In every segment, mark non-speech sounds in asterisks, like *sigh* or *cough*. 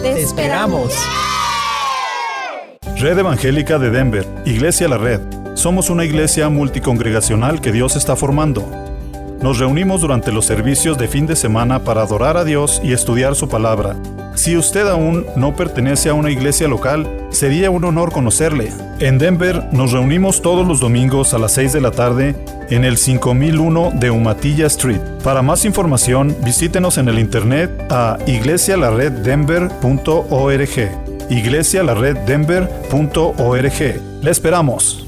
Te, esperamos. Red Evangélica de Denver, Iglesia La Red. Somos una iglesia multicongregacional que Dios está formando. Nos reunimos durante los servicios de fin de semana para adorar a Dios y estudiar su palabra. Si usted aún no pertenece a una iglesia local, sería un honor conocerle. En Denver nos reunimos todos los domingos a las 6 de la tarde en el 5001 de Umatilla Street. Para más información, visítenos en el internet a iglesialareddenver.org. iglesialareddenver.org. Le esperamos.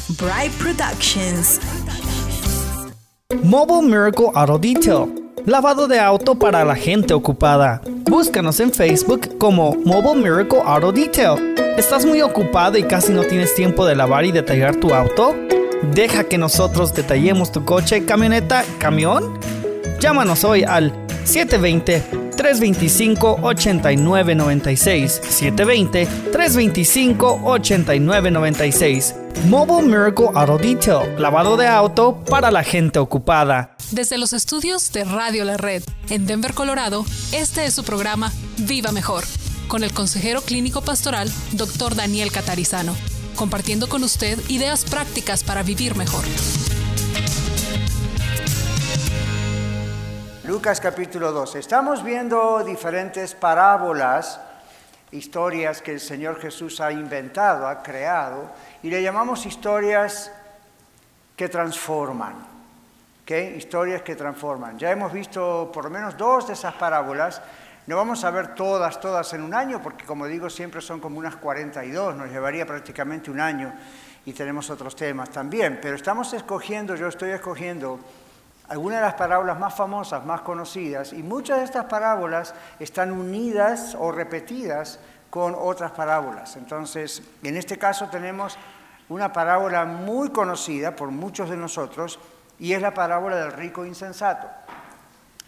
Bright Productions. Mobile Miracle Auto Detail. Lavado de auto para la gente ocupada. Búscanos en Facebook como Mobile Miracle Auto Detail. ¿Estás muy ocupado y casi no tienes tiempo de lavar y detallar tu auto? Deja que nosotros detallemos tu coche, camioneta, camión. Llámanos hoy al 720-325-8996. 720-325-8996. Mobile Miracle Auto Detail. Lavado de auto para la gente ocupada. Desde los estudios de Radio La Red en Denver, Colorado, este es su programa Viva Mejor, con el consejero clínico pastoral Dr. Daniel Catarizano, compartiendo con usted ideas prácticas para vivir mejor. Lucas capítulo 2. Estamos viendo diferentes parábolas, historias que el Señor Jesús ha inventado, ha creado, y le llamamos historias que transforman. ¿ok? Historias que transforman. Ya hemos visto por lo menos dos de esas parábolas. No vamos a ver todas, todas en un año, porque como digo, siempre son como unas 42, nos llevaría prácticamente un año y tenemos otros temas también. Pero estamos escogiendo, yo estoy escogiendo algunas de las parábolas más famosas, más conocidas, y muchas de estas parábolas están unidas o repetidas con otras parábolas. Entonces, en este caso tenemos una parábola muy conocida por muchos de nosotros, y es la parábola del rico insensato.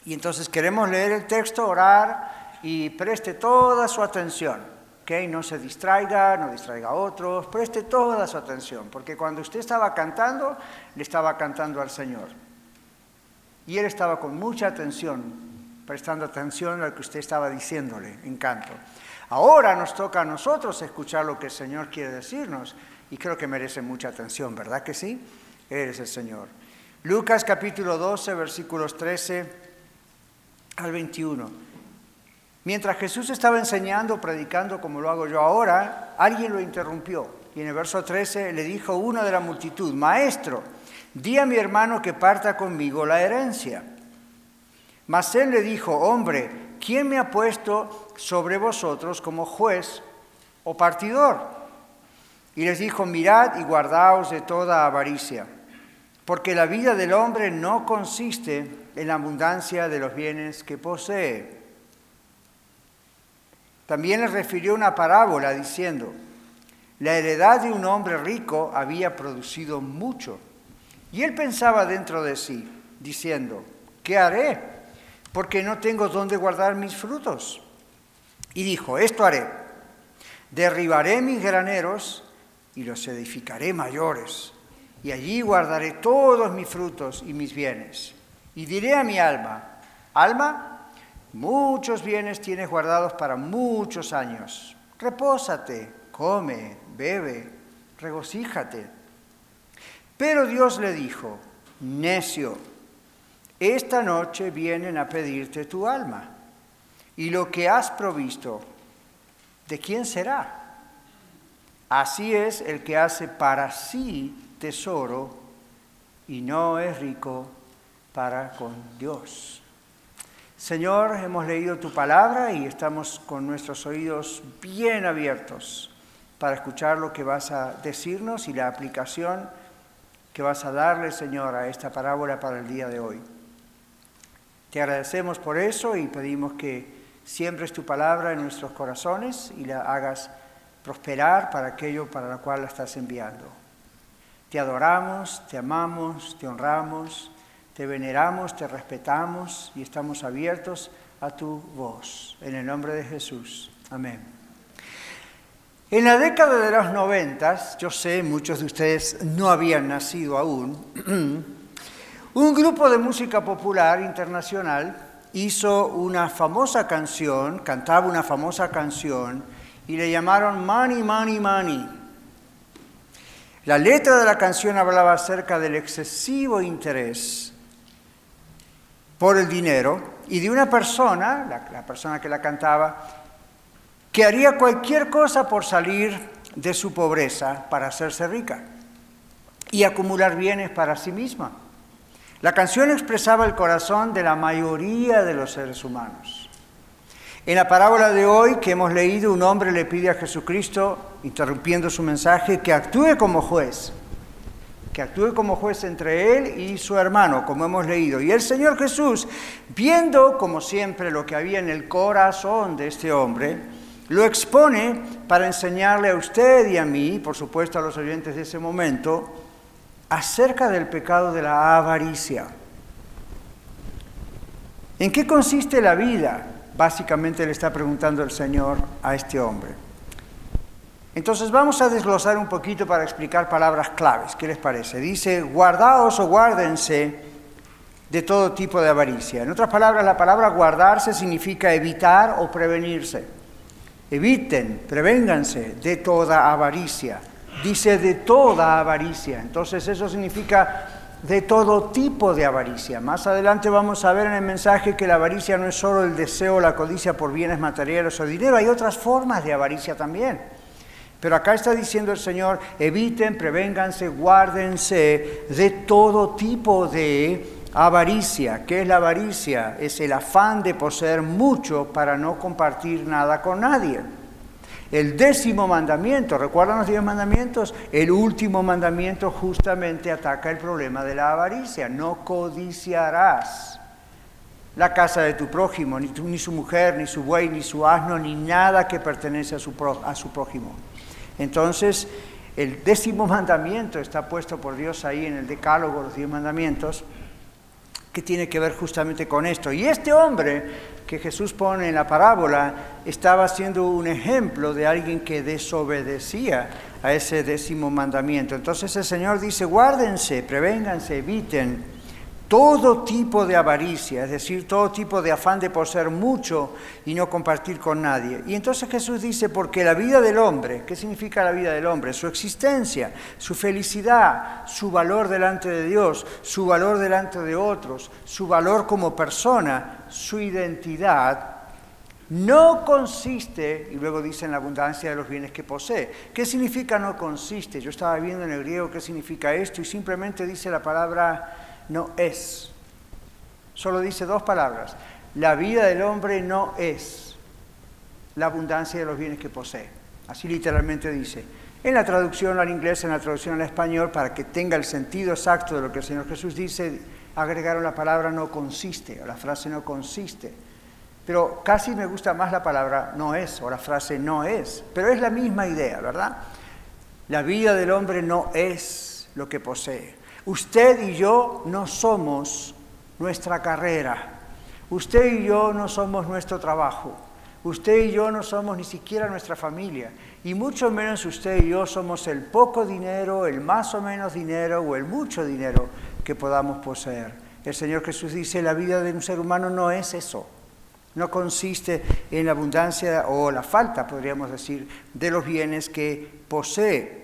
Y entonces queremos leer el texto, orar y preste toda su atención. ¿ok? No se distraiga, no distraiga a otros, preste toda su atención, porque cuando usted estaba cantando, le estaba cantando al Señor. Y él estaba con mucha atención, prestando atención a lo que usted estaba diciéndole en canto. Ahora nos toca a nosotros escuchar lo que el Señor quiere decirnos y creo que merece mucha atención, ¿verdad que sí? Él es el Señor. Lucas capítulo 12, versículos 13 al 21. Mientras Jesús estaba enseñando, predicando como lo hago yo ahora, alguien lo interrumpió. Y en el verso 13 le dijo uno de la multitud, Maestro, di a mi hermano que parta conmigo la herencia. Mas él le dijo, hombre, ¿quién me ha puesto sobre vosotros como juez o partidor? Y les dijo, mirad y guardaos de toda avaricia, porque la vida del hombre no consiste en la abundancia de los bienes que posee. También les refirió una parábola diciendo, la heredad de un hombre rico había producido mucho. Y él pensaba dentro de sí, diciendo, ¿qué haré? Porque no tengo dónde guardar mis frutos. Y dijo, esto haré, derribaré mis graneros y los edificaré mayores, y allí guardaré todos mis frutos y mis bienes. Y diré a mi alma, alma, muchos bienes tienes guardados para muchos años. Repósate, come, bebe, regocíjate. Pero Dios le dijo, necio, esta noche vienen a pedirte tu alma, y lo que has provisto, ¿de quién será? Así es el que hace para sí tesoro y no es rico para con Dios. Señor, hemos leído tu palabra y estamos con nuestros oídos bien abiertos para escuchar lo que vas a decirnos y la aplicación que vas a darle, Señor, a esta parábola para el día de hoy. Te agradecemos por eso y pedimos que siembres tu palabra en nuestros corazones y la hagas prosperar para aquello para lo cual la estás enviando. Te adoramos, te amamos, te honramos, te veneramos, te respetamos y estamos abiertos a tu voz. En el nombre de Jesús. Amén. En la década de los noventas, yo sé, muchos de ustedes no habían nacido aún, *clears throat* un grupo de música popular internacional hizo una famosa canción, cantaba una famosa canción y le llamaron Money, Money, Money. La letra de la canción hablaba acerca del excesivo interés por el dinero y de una persona, la, persona que la cantaba, que haría cualquier cosa por salir de su pobreza para hacerse rica y acumular bienes para sí misma. La canción expresaba el corazón de la mayoría de los seres humanos. En la parábola de hoy que hemos leído, un hombre le pide a Jesucristo, interrumpiendo su mensaje, que actúe como juez, que actúe como juez entre él y su hermano, como hemos leído. Y el Señor Jesús, viendo como siempre lo que había en el corazón de este hombre, lo expone para enseñarle a usted y a mí, por supuesto a los oyentes de ese momento, acerca del pecado de la avaricia. ¿En qué consiste la vida? básicamente le está preguntando el Señor a este hombre. Entonces vamos a desglosar un poquito para explicar palabras claves. ¿Qué les parece? Dice, guardaos o guárdense de todo tipo de avaricia. En otras palabras, la palabra guardarse significa evitar o prevenirse. Eviten, prevénganse de toda avaricia. Dice de toda avaricia. Entonces eso significa de todo tipo de avaricia. Más adelante vamos a ver en el mensaje que la avaricia no es solo el deseo o la codicia por bienes materiales o dinero, hay otras formas de avaricia también. Pero acá está diciendo el Señor, eviten, prevénganse, guárdense de todo tipo de avaricia. ¿Qué es la avaricia? Es el afán de poseer mucho para no compartir nada con nadie. El décimo mandamiento, ¿recuerdan los diez mandamientos? El último mandamiento justamente ataca el problema de la avaricia. No codiciarás la casa de tu prójimo, ni, ni su mujer, ni su buey, ni su asno, ni nada que pertenece a su, a su prójimo. Entonces, el décimo mandamiento está puesto por Dios ahí en el decálogo, los diez mandamientos, que tiene que ver justamente con esto. Y este hombre que Jesús pone en la parábola estaba siendo un ejemplo de alguien que desobedecía a ese décimo mandamiento. Entonces el Señor dice, guárdense, prevénganse, eviten todo tipo de avaricia, es decir, todo tipo de afán de poseer mucho y no compartir con nadie. Y entonces Jesús dice, porque la vida del hombre, ¿qué significa la vida del hombre? Su existencia, su felicidad, su valor delante de Dios, su valor delante de otros, su valor como persona, su identidad, no consiste, y luego dice en la abundancia de los bienes que posee. ¿Qué significa no consiste? Yo estaba viendo en el griego qué significa esto y simplemente dice la palabra no es. Solo dice dos palabras. La vida del hombre no es la abundancia de los bienes que posee. Así literalmente dice. En la traducción al inglés, en la traducción al español, para que tenga el sentido exacto de lo que el Señor Jesús dice, agregaron la palabra no consiste, o la frase no consiste. Pero casi me gusta más la palabra no es, o la frase no es. Pero es la misma idea, ¿verdad? La vida del hombre no es lo que posee. Usted y yo no somos nuestra carrera. Usted y yo no somos nuestro trabajo. Usted y yo no somos ni siquiera nuestra familia. Y mucho menos usted y yo somos el poco dinero, el más o menos dinero o el mucho dinero que podamos poseer. El Señor Jesús dice, la vida de un ser humano no es eso. No consiste en la abundancia o la falta, podríamos decir, de los bienes que posee.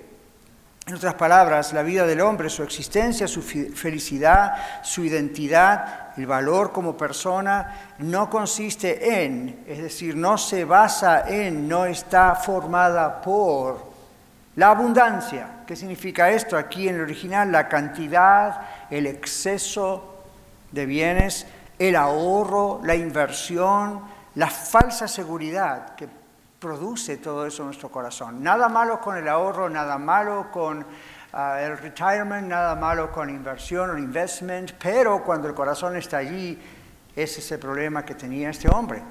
En otras palabras, la vida del hombre, su existencia, su felicidad, su identidad, el valor como persona, no consiste en, es decir, no se basa en, no está formada por la abundancia. ¿Qué significa esto? Aquí en el original, la cantidad, el exceso de bienes, el ahorro, la inversión, la falsa seguridad que produce todo eso en nuestro corazón. Nada malo con el ahorro, nada malo con ah, el retirement, nada malo con inversión o investment, pero cuando el corazón está allí, ese es el problema que tenía este hombre.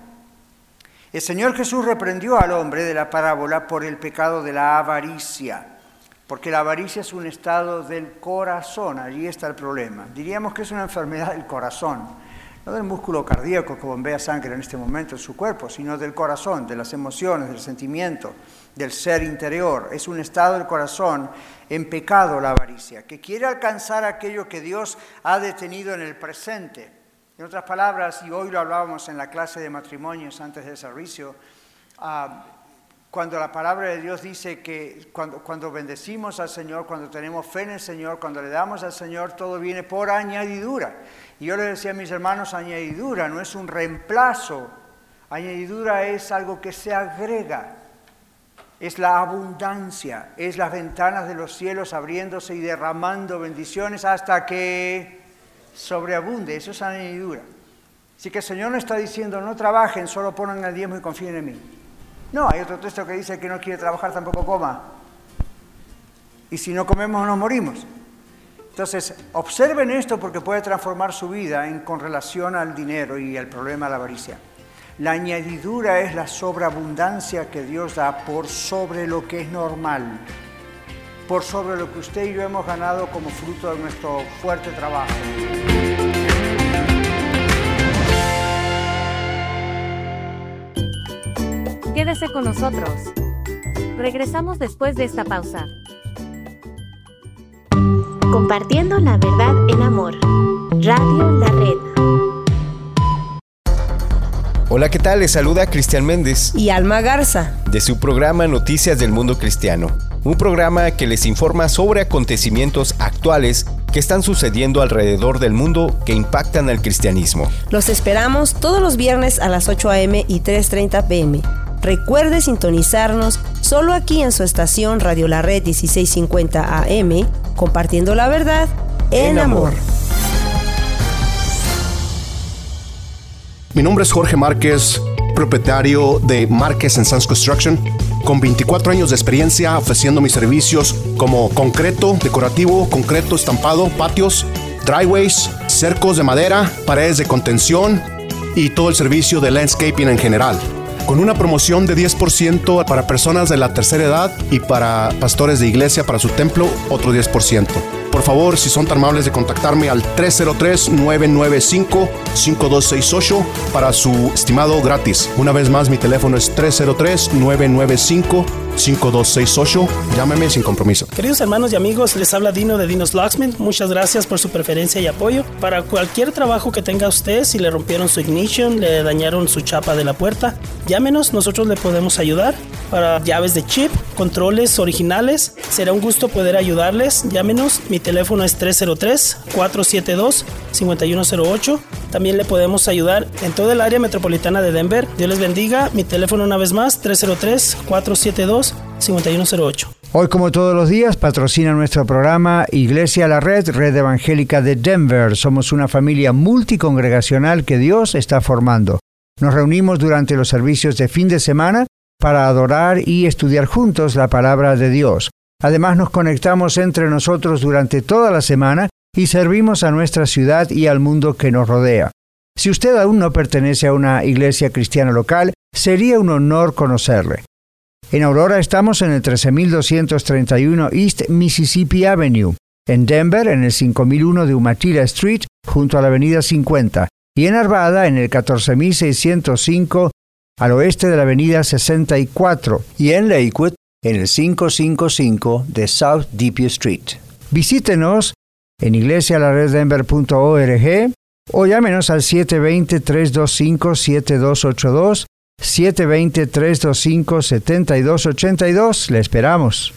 El Señor Jesús reprendió al hombre de la parábola por el pecado de la avaricia, porque la avaricia es un estado del corazón, allí está el problema. Diríamos que es una enfermedad del corazón no del músculo cardíaco que bombea sangre en este momento en su cuerpo, sino del corazón, de las emociones, del sentimiento, del ser interior. Es un estado del corazón en pecado la avaricia, que quiere alcanzar aquello que Dios ha detenido en el presente. En otras palabras, y hoy lo hablábamos en la clase de matrimonios antes del servicio, ah, cuando la palabra de Dios dice que cuando, cuando bendecimos al Señor, cuando tenemos fe en el Señor, cuando le damos al Señor, todo viene por añadidura. Y yo le decía a mis hermanos, añadidura no es un reemplazo, añadidura es algo que se agrega, es la abundancia, es las ventanas de los cielos abriéndose y derramando bendiciones hasta que sobreabunde, eso es añadidura. Así que el Señor no está diciendo, no trabajen, solo pongan el diezmo y confíen en mí. No, hay otro texto que dice que no quiere trabajar, tampoco coma. Y si no comemos, nos morimos. Entonces, observen esto porque puede transformar su vida en, con relación al dinero y al problema de la avaricia. La añadidura es la sobreabundancia que Dios da por sobre lo que es normal, por sobre lo que usted y yo hemos ganado como fruto de nuestro fuerte trabajo. Quédese con nosotros. Regresamos después de esta pausa. Compartiendo la verdad en amor. Radio La Red. Hola, ¿qué tal? Les saluda Cristian Méndez y Alma Garza de su programa Noticias del Mundo Cristiano, un programa que les informa sobre acontecimientos actuales que están sucediendo alrededor del mundo que impactan al cristianismo. Los esperamos todos los viernes a las 8 a.m. y 3.30 p.m. Recuerde sintonizarnos solo aquí en su estación Radio La Red 1650 AM, compartiendo la verdad en, amor. Mi nombre es Jorge Márquez, propietario de Márquez Sons Construction, con 24 años de experiencia ofreciendo mis servicios como concreto decorativo, concreto estampado, patios, driveways, cercos de madera, paredes de contención y todo el servicio de landscaping en general con una promoción de 10% para personas de la tercera edad y para pastores de iglesia para su templo, otro 10%. Por favor, si son tan amables de contactarme al 303-995-5268 para su estimado gratis. Una vez más, mi teléfono es 303-995-5268. 5268. Llámeme sin compromiso. Queridos hermanos y amigos, les habla Dino de Dinos Locksmith. Muchas gracias por su preferencia y apoyo. Para cualquier trabajo que tenga usted, si le rompieron su ignition, le dañaron su chapa de la puerta, llámenos, nosotros le podemos ayudar. Para llaves de chip, controles originales, será un gusto poder ayudarles. Llámenos, mi teléfono es 303-472-5108. También le podemos ayudar en todo el área metropolitana de Denver. Dios les bendiga. Mi teléfono una vez más, 303 472 5108. Hoy, como todos los días, patrocina nuestro programa Iglesia La Red, Red Evangélica de Denver. Somos una familia multicongregacional que Dios está formando. Nos reunimos durante los servicios de fin de semana para adorar y estudiar juntos la palabra de Dios. Además, nos conectamos entre nosotros durante toda la semana y servimos a nuestra ciudad y al mundo que nos rodea. Si usted aún no pertenece a una iglesia cristiana local, sería un honor conocerle. En Aurora estamos en el 13231 East Mississippi Avenue. En Denver, en el 5001 de Umatilla Street, junto a la Avenida 50. Y en Arvada, en el 14605 al oeste de la Avenida 64. Y en Lakewood, en el 555 de South Deep Street. Visítenos en iglesialareddenver.org o llámenos al 720-325-7282 720-325-7282. Le esperamos.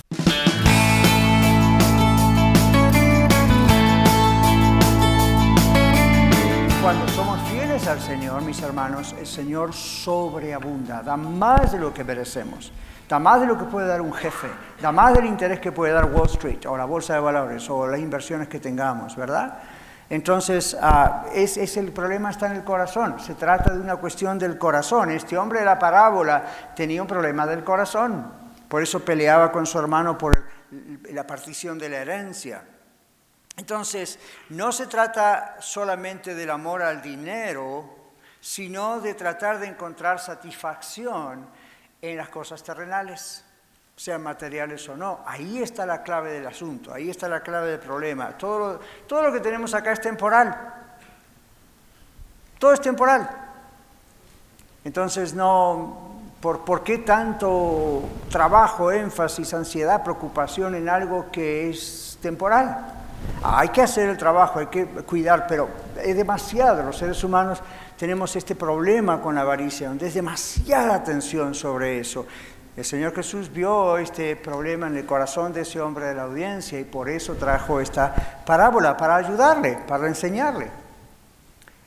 Hermanos, el Señor sobreabunda, da más de lo que merecemos, da más de lo que puede dar un jefe, da más del interés que puede dar Wall Street o la bolsa de valores o las inversiones que tengamos, ¿verdad? Entonces, ah, es, es, el problema está en el corazón. Se trata de una cuestión del corazón. Este hombre de la parábola tenía un problema del corazón. Por eso peleaba con su hermano por la partición de la herencia. Entonces, no se trata solamente del amor al dinero, sino de tratar de encontrar satisfacción en las cosas terrenales sean materiales o no. Ahí está la clave del asunto, ahí está la clave del problema. Todo lo, todo lo que tenemos acá es temporal. Todo es temporal. Entonces, no, ¿por, ¿por qué tanto trabajo, énfasis, ansiedad, preocupación en algo que es temporal? Hay que hacer el trabajo, hay que cuidar, pero es demasiado. Los seres humanos tenemos este problema con la avaricia, donde es demasiada atención sobre eso. El Señor Jesús vio este problema en el corazón de ese hombre de la audiencia y por eso trajo esta parábola, para ayudarle, para enseñarle.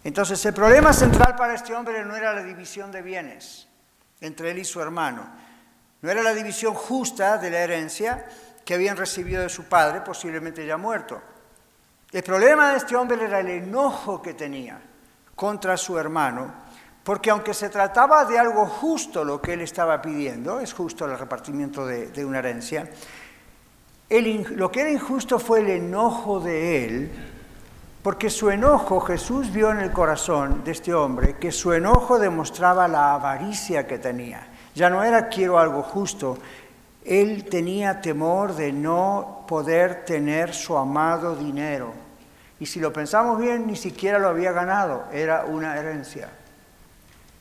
Entonces el problema central para este hombre no era la división de bienes entre él y su hermano, no era la división justa de la herencia que habían recibido de su padre, posiblemente ya muerto. El problema de este hombre era el enojo que tenía contra su hermano porque aunque se trataba de algo justo lo que él estaba pidiendo, es justo el repartimiento de, una herencia, lo que era injusto fue el enojo de él, porque su enojo, Jesús vio en el corazón de este hombre que su enojo demostraba la avaricia que tenía. Ya no era quiero algo justo, él tenía temor de no poder tener su amado dinero. Y si lo pensamos bien, ni siquiera lo había ganado, era una herencia.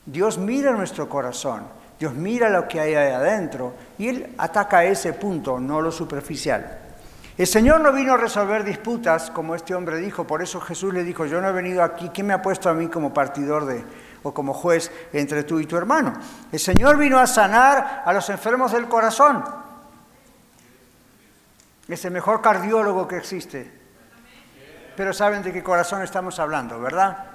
Dios mira nuestro corazón, Dios mira lo que hay adentro y Él ataca ese punto, no lo superficial. El Señor no vino a resolver disputas, como este hombre dijo, por eso Jesús le dijo, yo no he venido aquí, ¿quién me ha puesto a mí como partidor de, o como juez entre tú y tu hermano? El Señor vino a sanar a los enfermos del corazón. Es el mejor cardiólogo que existe. Pero saben de qué corazón estamos hablando, ¿verdad?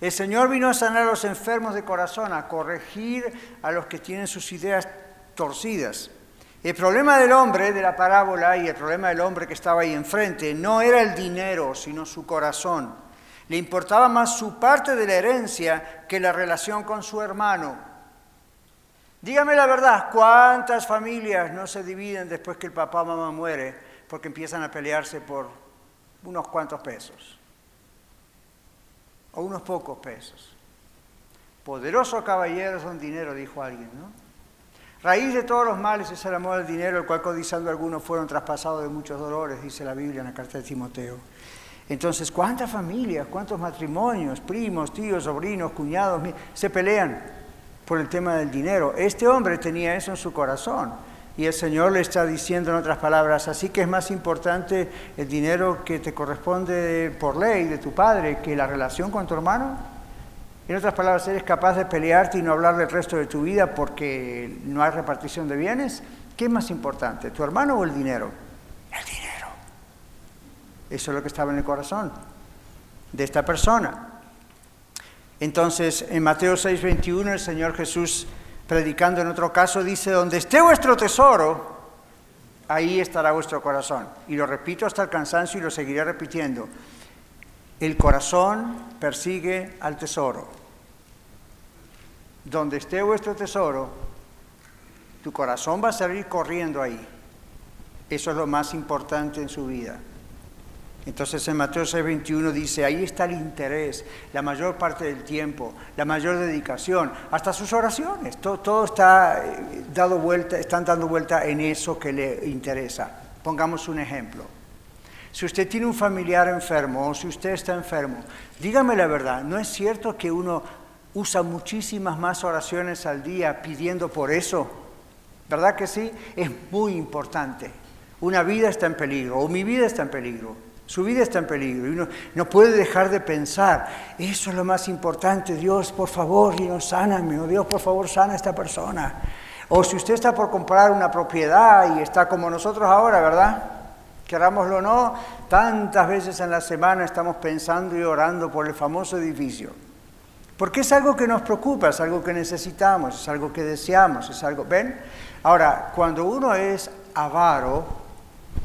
El Señor vino a sanar a los enfermos de corazón, a corregir a los que tienen sus ideas torcidas. El problema del hombre de la parábola y el problema del hombre que estaba ahí enfrente no era el dinero, sino su corazón. Le importaba más su parte de la herencia que la relación con su hermano. Dígame la verdad, ¿cuántas familias no se dividen después que el papá o mamá muere porque empiezan a pelearse por unos cuantos pesos? o unos pocos pesos. Poderoso caballero son dinero, dijo alguien, ¿no? Raíz de todos los males es el amor al dinero, el cual codizando algunos fueron traspasados de muchos dolores, dice la Biblia en la carta de Timoteo. Entonces, ¿cuántas familias, cuántos matrimonios, primos, tíos, sobrinos, cuñados, se pelean por el tema del dinero? Este hombre tenía eso en su corazón. Y el Señor le está diciendo en otras palabras, así que es más importante el dinero que te corresponde por ley de tu padre que la relación con tu hermano. En otras palabras, ¿eres capaz de pelearte y no hablar el resto de tu vida porque no hay repartición de bienes? ¿Qué es más importante, tu hermano o el dinero? El dinero. Eso es lo que estaba en el corazón de esta persona. Entonces, en Mateo 6:21 el Señor Jesús predicando en otro caso, dice, donde esté vuestro tesoro, ahí estará vuestro corazón. Y lo repito hasta el cansancio y lo seguiré repitiendo. El corazón persigue al tesoro. Donde esté vuestro tesoro, tu corazón va a salir corriendo ahí. Eso es lo más importante en su vida. Entonces en Mateo 6:21 dice, ahí está el interés, la mayor parte del tiempo, la mayor dedicación, hasta sus oraciones, todo, está eh, dado vuelta, están dando vuelta en eso que le interesa. Pongamos un ejemplo. Si usted tiene un familiar enfermo o si usted está enfermo, dígame la verdad, ¿no es cierto que uno usa muchísimas más oraciones al día pidiendo por eso? ¿Verdad que sí? Es muy importante. Una vida está en peligro o mi vida está en peligro. Su vida está en peligro y uno no puede dejar de pensar, eso es lo más importante, Dios, por favor, Dios, sáname, o Dios, por favor, sana a esta persona. O si usted está por comprar una propiedad y está como nosotros ahora, ¿verdad? Querámoslo o no, tantas veces en la semana estamos pensando y orando por el famoso edificio. Porque es algo que nos preocupa, es algo que necesitamos, es algo que deseamos, es algo... ¿Ven? Ahora, cuando uno es avaro,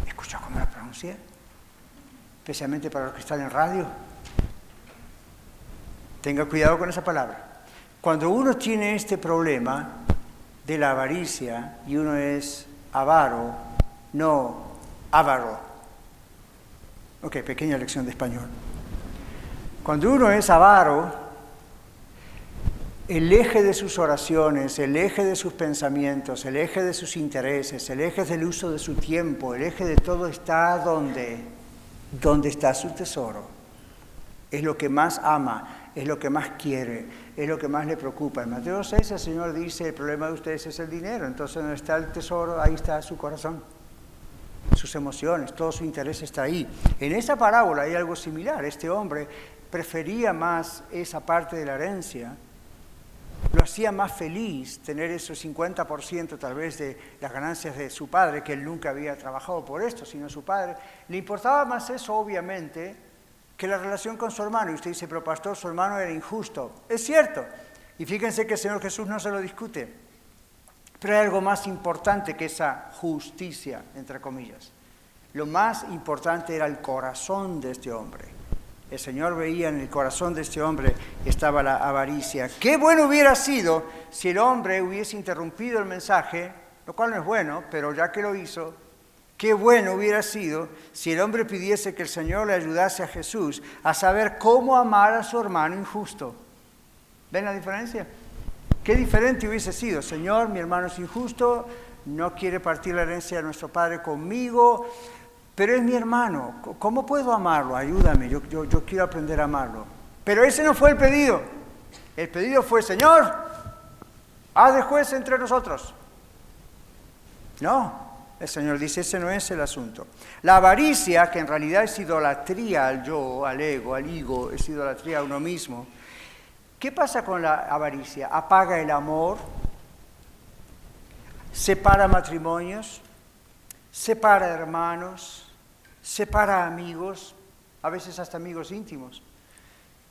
escucha cómo lo pronuncié, especialmente para los que están en radio, tenga cuidado con esa palabra. Cuando uno tiene este problema de la avaricia y uno es avaro, no avaro. Ok, pequeña lección de español. Cuando uno es avaro, el eje de sus oraciones, el eje de sus pensamientos, el eje de sus intereses, el eje del uso de su tiempo, el eje de todo está donde, donde está su tesoro. Es lo que más ama, es lo que más quiere, es lo que más le preocupa. En Mateo 6 el Señor dice, el problema de ustedes es el dinero, entonces donde está el tesoro, ahí está su corazón, sus emociones, todo su interés está ahí. En esa parábola hay algo similar, este hombre prefería más esa parte de la herencia lo hacía más feliz tener esos 50% tal vez de las ganancias de su padre, que él nunca había trabajado por esto, sino su padre. Le importaba más eso, obviamente, que la relación con su hermano. Y usted dice, pero pastor, su hermano era injusto. Es cierto. Y fíjense que el Señor Jesús no se lo discute. Pero hay algo más importante que esa justicia, entre comillas. Lo más importante era el corazón de este hombre. El Señor veía en el corazón de este hombre estaba la avaricia. Qué bueno hubiera sido si el hombre hubiese interrumpido el mensaje, lo cual no es bueno, pero ya que lo hizo, qué bueno hubiera sido si el hombre pidiese que el Señor le ayudase a Jesús a saber cómo amar a su hermano injusto. ¿Ven la diferencia? Qué diferente hubiese sido, Señor, mi hermano es injusto, no quiere partir la herencia de nuestro Padre conmigo, pero es mi hermano, ¿cómo puedo amarlo? Ayúdame, yo, quiero aprender a amarlo. Pero ese no fue el pedido. El pedido fue, Señor, haz de juez entre nosotros. No, el Señor dice, ese no es el asunto. La avaricia, que en realidad es idolatría al yo, al ego, al ego, es idolatría a uno mismo. ¿Qué pasa con la avaricia? Apaga el amor, separa matrimonios, separa hermanos, separa amigos, a veces hasta amigos íntimos,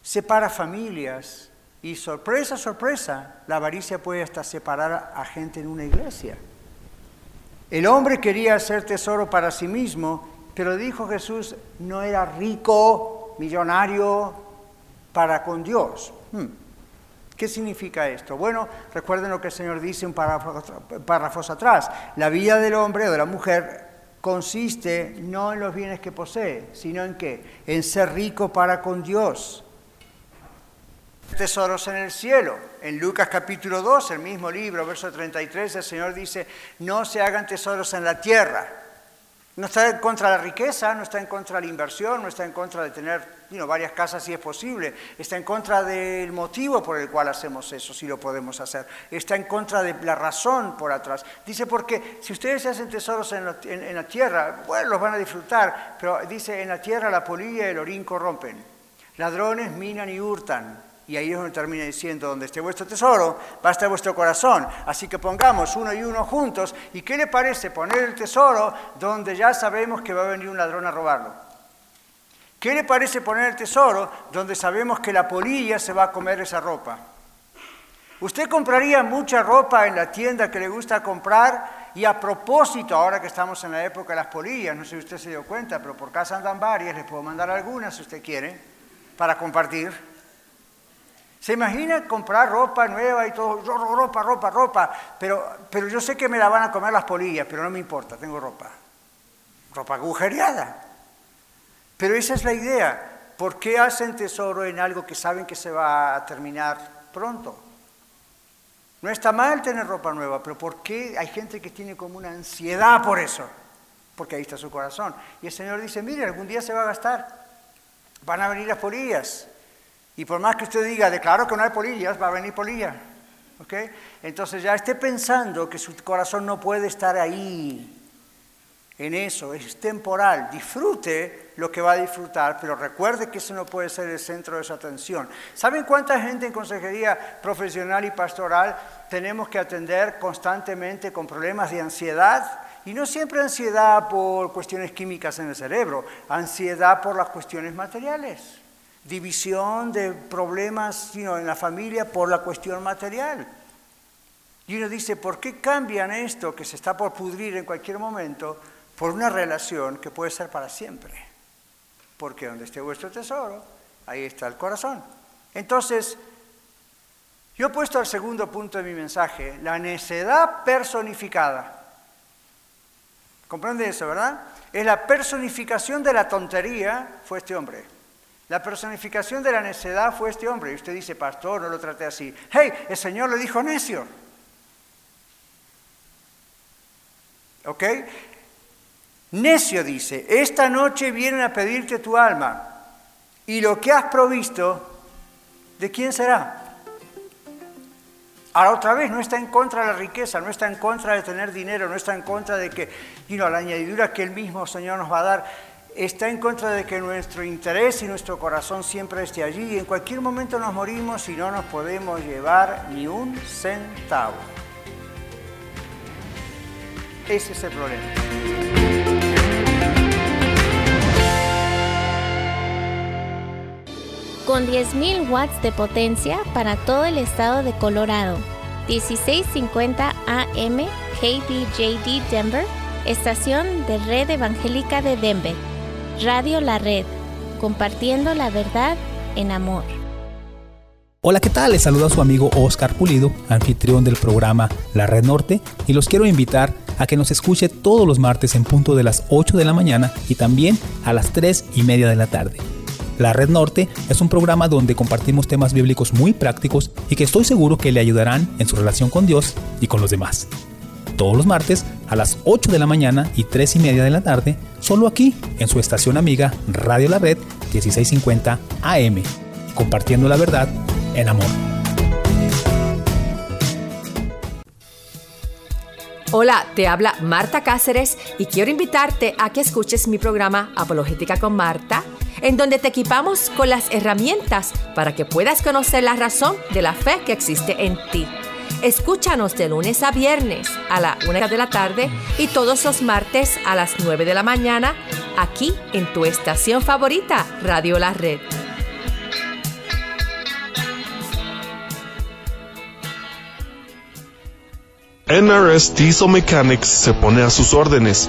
separa familias y sorpresa, sorpresa, la avaricia puede hasta separar a gente en una iglesia. El hombre quería hacer tesoro para sí mismo, pero dijo Jesús, no era rico, millonario, para con Dios. Hmm. ¿Qué significa esto? Bueno, recuerden lo que el Señor dice un párrafos atrás. La vida del hombre o de la mujer consiste no en los bienes que posee, sino en qué? En ser rico para con Dios. Tesoros en el cielo. En Lucas capítulo 2, el mismo libro, verso 33, el Señor dice, no se hagan tesoros en la tierra. No está en contra de la riqueza, no está en contra de la inversión, no está en contra de tener varias casas si es posible. Está en contra del motivo por el cual hacemos eso, si lo podemos hacer. Está en contra de la razón por atrás. Dice, porque si ustedes hacen tesoros en la, tierra, bueno, los van a disfrutar, pero dice, en la tierra la polilla y el orín corrompen. Ladrones minan y hurtan. Y ahí es donde termina diciendo, donde esté vuestro tesoro, va a estar vuestro corazón. Así que pongamos uno y uno juntos. ¿Y qué le parece poner el tesoro donde ya sabemos que va a venir un ladrón a robarlo? ¿Qué le parece poner el tesoro donde sabemos que la polilla se va a comer esa ropa? Usted compraría mucha ropa en la tienda que le gusta comprar y a propósito, ahora que estamos en la época de las polillas, no sé si usted se dio cuenta, pero por casa andan varias, les puedo mandar algunas si usted quiere, para compartir. ¿Se imagina comprar ropa nueva y todo? Ropa, ropa, ropa. Pero, pero yo sé que me la van a comer las polillas, pero no me importa, tengo ropa. Ropa agujereada. Pero esa es la idea. ¿Por qué hacen tesoro en algo que saben que se va a terminar pronto? No está mal tener ropa nueva, pero ¿por qué hay gente que tiene como una ansiedad por eso? Porque ahí está su corazón. Y el Señor dice, mire, algún día se va a gastar. Van a venir las polillas. Y por más que usted diga, declaro que no hay polillas, va a venir polilla. ¿Ok? Entonces ya esté pensando que su corazón no puede estar ahí en eso, es temporal. Disfrute lo que va a disfrutar, pero recuerde que eso no puede ser el centro de su atención. ¿Saben cuánta gente en consejería profesional y pastoral tenemos que atender constantemente con problemas de ansiedad? Y no siempre ansiedad por cuestiones químicas en el cerebro, ansiedad por las cuestiones materiales. División, de problemas en la familia por la cuestión material. Y uno dice, ¿por qué cambian esto que se está por pudrir en cualquier momento por una relación que puede ser para siempre? Porque donde esté vuestro tesoro, ahí está el corazón. Entonces, yo he puesto al segundo punto de mi mensaje, la necedad personificada. ¿Comprende eso, verdad? Es la personificación de la tontería, fue este hombre. La personificación de la necedad fue este hombre. Y usted dice, pastor, no lo traté así. Hey, el Señor le dijo necio. ¿Ok? Necio dice, esta noche vienen a pedirte tu alma. Y lo que has provisto, ¿de quién será? Ahora otra vez, no está en contra de la riqueza, no está en contra de tener dinero, no está en contra de que, you la añadidura que el mismo Señor nos va a dar, está en contra de que nuestro interés y nuestro corazón siempre esté allí y en cualquier momento nos morimos y no nos podemos llevar ni un centavo. Ese es el problema. Con 10.000 watts de potencia para todo el estado de Colorado. 1650 AM KBJD Denver, estación de Red Evangélica de Denver. Radio La Red, compartiendo la verdad en amor. Hola, ¿qué tal? Les saluda su amigo Oscar Pulido, anfitrión del programa La Red Norte, y los quiero invitar a que nos escuche todos los martes en punto de las 8 de la mañana y también a las 3 y media de la tarde. La Red Norte es un programa donde compartimos temas bíblicos muy prácticos y que estoy seguro que le ayudarán en su relación con Dios y con los demás. Todos los martes a las 8 de la mañana y 3 y media de la tarde, solo aquí en su estación amiga Radio La Red 1650 AM, compartiendo la verdad en amor. Hola, te habla Marta Cáceres y quiero invitarte a que escuches mi programa Apologética con Marta, en donde te equipamos con las herramientas para que puedas conocer la razón de la fe que existe en ti. Escúchanos de lunes a viernes a la una de la tarde y todos los martes a las 9 de la mañana aquí en tu estación favorita, Radio La Red. NRS Diesel Mechanics se pone a sus órdenes.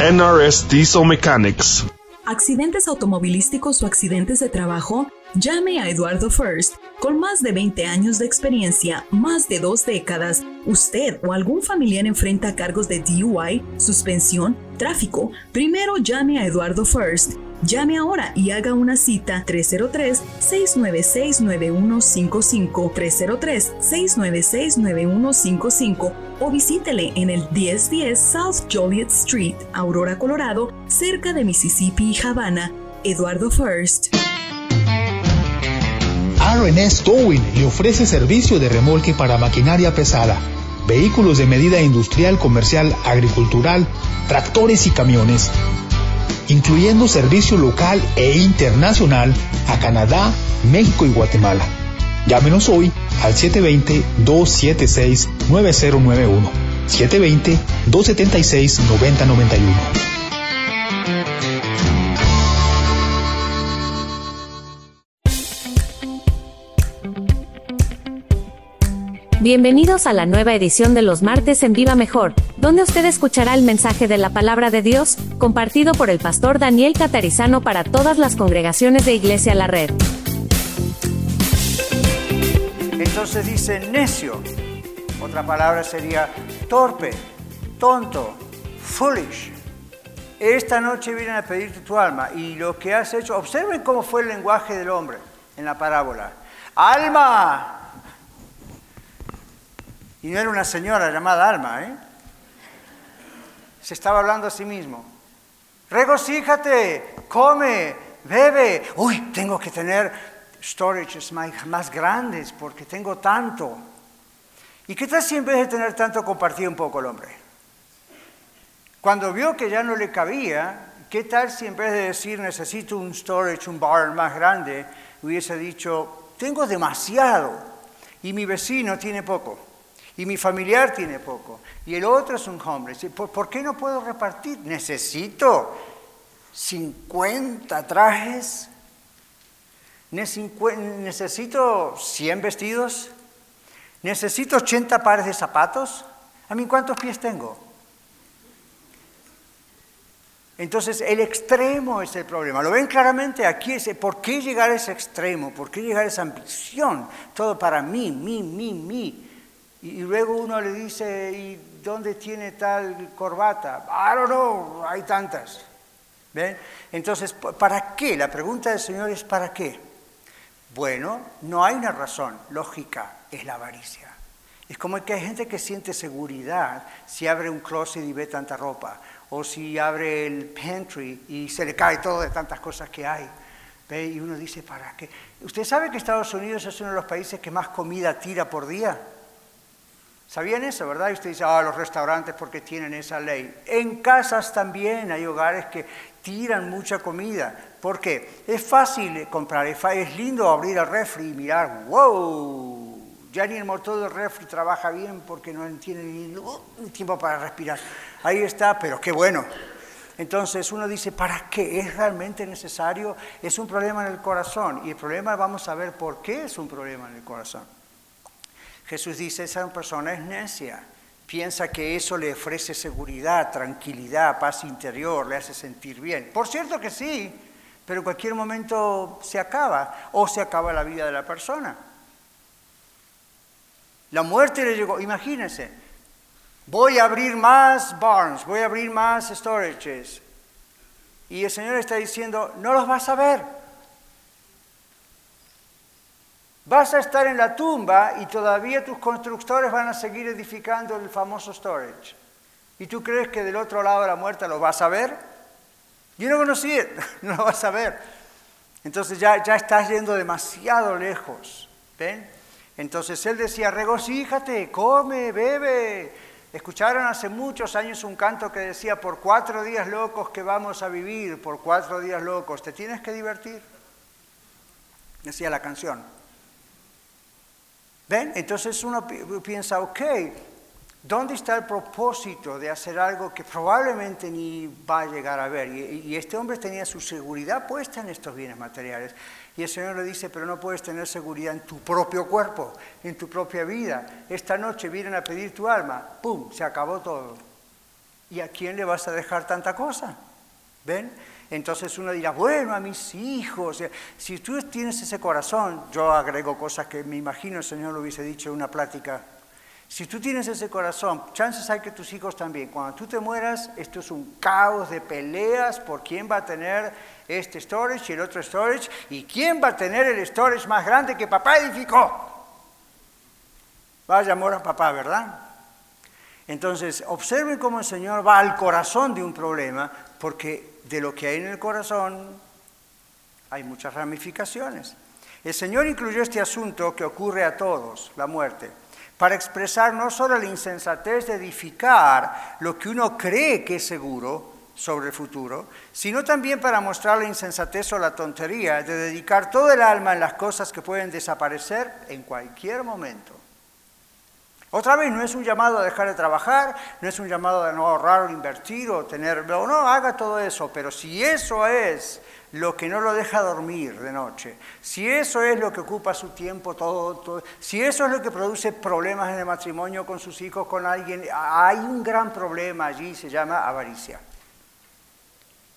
NRS Diesel Mechanics. ¿Accidentes automovilísticos o accidentes de trabajo? Llame a Eduardo First. Con más de 20 años de experiencia, más de dos décadas, usted o algún familiar enfrenta cargos de DUI, suspensión, tráfico. Primero llame a Eduardo First Llame ahora y haga una cita 303-696-9155, 303-696-9155 o visítele en el 1010 South Joliet Street, Aurora, Colorado, cerca de Mississippi y Havana. Eduardo First. RNS Towing le ofrece servicio de remolque para maquinaria pesada, vehículos de medida industrial, comercial, agricultural, tractores y camiones incluyendo servicio local e internacional a Canadá, México y Guatemala. Llámenos hoy al 720-276-9091. 720-276-9091. Bienvenidos a la nueva edición de los martes en Viva Mejor, donde usted escuchará el mensaje de la palabra de Dios, compartido por el pastor Daniel Catarizano para todas las congregaciones de Iglesia La Red. Entonces dice necio. Otra palabra sería torpe, tonto, foolish. Esta noche vienen a pedirte tu alma y lo que has hecho, observen cómo fue el lenguaje del hombre en la parábola. Alma, y no era una señora llamada Alma, ¿eh? Se estaba hablando a sí mismo. Regocíjate, come, bebe. Uy, tengo que tener storages más, grandes porque tengo tanto. ¿Y qué tal si en vez de tener tanto compartía un poco el hombre? Cuando vio que ya no le cabía, ¿qué tal si en vez de decir necesito un storage, un bar más grande, hubiese dicho, tengo demasiado y mi vecino tiene poco y mi familiar tiene poco y el otro es un hombre? ¿Por, ¿por qué no puedo repartir? Necesito 50 trajes, necesito 100 vestidos, necesito 80 pares de zapatos. ¿A mí cuántos pies tengo? Entonces, el extremo es el problema. ¿Lo ven claramente? Aquí ¿por qué llegar a ese extremo? ¿Por qué llegar a esa ambición? Todo para mí, mí, mí, mí. Y, luego uno le dice, ¿y dónde tiene tal corbata? I don't know, hay tantas. ¿Ven? Entonces, ¿para qué? La pregunta del Señor es ¿para qué? Bueno, no hay una razón lógica, es la avaricia. Es como que hay gente que siente seguridad si abre un closet y ve tanta ropa o si abre el pantry y se le cae todo de tantas cosas que hay. ¿Ve? Y uno dice, ¿para qué? ¿Usted sabe que Estados Unidos es uno de los países que más comida tira por día? ¿Sabían eso, verdad? Y usted dice, ah, los restaurantes porque tienen esa ley. En casas también hay hogares que tiran mucha comida. ¿Por qué? Es fácil comprar, es lindo abrir el refri y mirar, wow, ya ni el motor del refri trabaja bien porque no tiene ni uh, tiempo para respirar. Ahí está, pero qué bueno. Entonces uno dice, ¿para qué? ¿Es realmente necesario? Es un problema en el corazón. Y el problema, vamos a ver por qué es un problema en el corazón. Jesús dice, esa persona es necia. Piensa que eso le ofrece seguridad, tranquilidad, paz interior, le hace sentir bien. Por cierto que sí, pero en cualquier momento se acaba o se acaba la vida de la persona. La muerte le llegó, imagínense, voy a abrir más barns, voy a abrir más storages. Y el Señor está diciendo, no los vas a ver. Vas a estar en la tumba y todavía tus constructores van a seguir edificando el famoso storage. ¿Y tú crees que del otro lado de la muerte lo vas a ver? Yo no conocí, no lo vas a ver. Entonces ya, ya estás yendo demasiado lejos. ¿Ven? Entonces él decía, regocíjate, come, bebe. Escucharon hace muchos años un canto que decía, por cuatro días locos que vamos a vivir, por cuatro días locos, te tienes que divertir. Decía la canción. ¿Ven? Entonces uno piensa, ok, ¿Dónde está el propósito de hacer algo que probablemente ni va a llegar a ver? Y, este hombre tenía su seguridad puesta en estos bienes materiales. Y el Señor le dice, pero no puedes tener seguridad en tu propio cuerpo, en tu propia vida. Esta noche vienen a pedir tu alma, ¡pum!, se acabó todo. ¿Y a quién le vas a dejar tanta cosa? ¿Ven? Entonces uno dirá, bueno, a mis hijos, si tú tienes ese corazón, yo agrego cosas que me imagino el Señor lo hubiese dicho en una plática si tú tienes ese corazón, chances hay que tus hijos también. Cuando tú te mueras, esto es un caos de peleas por quién va a tener este storage y el otro storage y quién va a tener el storage más grande que papá edificó. Vaya amor a papá, ¿verdad? Entonces, observen cómo el Señor va al corazón de un problema, porque de lo que hay en el corazón hay muchas ramificaciones. El Señor incluyó este asunto que ocurre a todos, la muerte para expresar no solo la insensatez de edificar lo que uno cree que es seguro sobre el futuro, sino también para mostrar la insensatez o la tontería de dedicar todo el alma en las cosas que pueden desaparecer en cualquier momento. Otra vez, no es un llamado a dejar de trabajar, no es un llamado a no ahorrar o invertir o tener, no, no, haga todo eso, pero si eso es lo que no lo deja dormir de noche, si eso es lo que ocupa su tiempo todo, si eso es lo que produce problemas en el matrimonio con sus hijos, con alguien, hay un gran problema allí, se llama avaricia.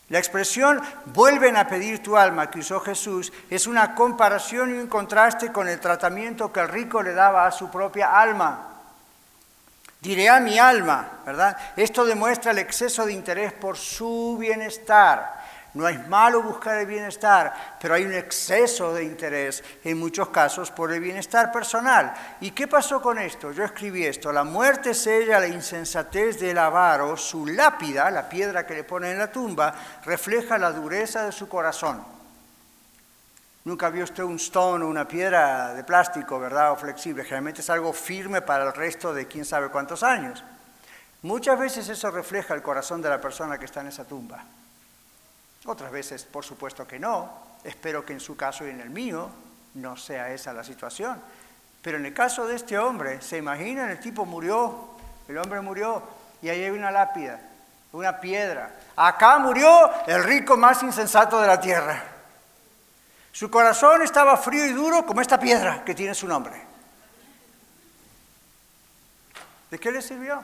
La expresión vuelven a pedir tu alma que usó Jesús es una comparación y un contraste con el tratamiento que el rico le daba a su propia alma. Diré a mi alma, ¿verdad? Esto demuestra el exceso de interés por su bienestar no es malo buscar el bienestar, pero hay un exceso de interés en muchos casos por el bienestar personal. ¿Y qué pasó con esto? Yo escribí esto, la muerte sella la insensatez del avaro, su lápida, la piedra que le pone en la tumba, refleja la dureza de su corazón. Nunca vio usted un stone o una piedra de plástico, ¿verdad? O flexible. Generalmente es algo firme para el resto de quién sabe cuántos años. Muchas veces eso refleja el corazón de la persona que está en esa tumba. Otras veces, por supuesto que no. Espero que en su caso y en el mío no sea esa la situación. Pero en el caso de este hombre, ¿se imaginan? El tipo murió, el hombre murió, y ahí hay una lápida, una piedra. Acá murió el rico más insensato de la tierra. Su corazón estaba frío y duro como esta piedra que tiene su nombre. ¿De qué le sirvió?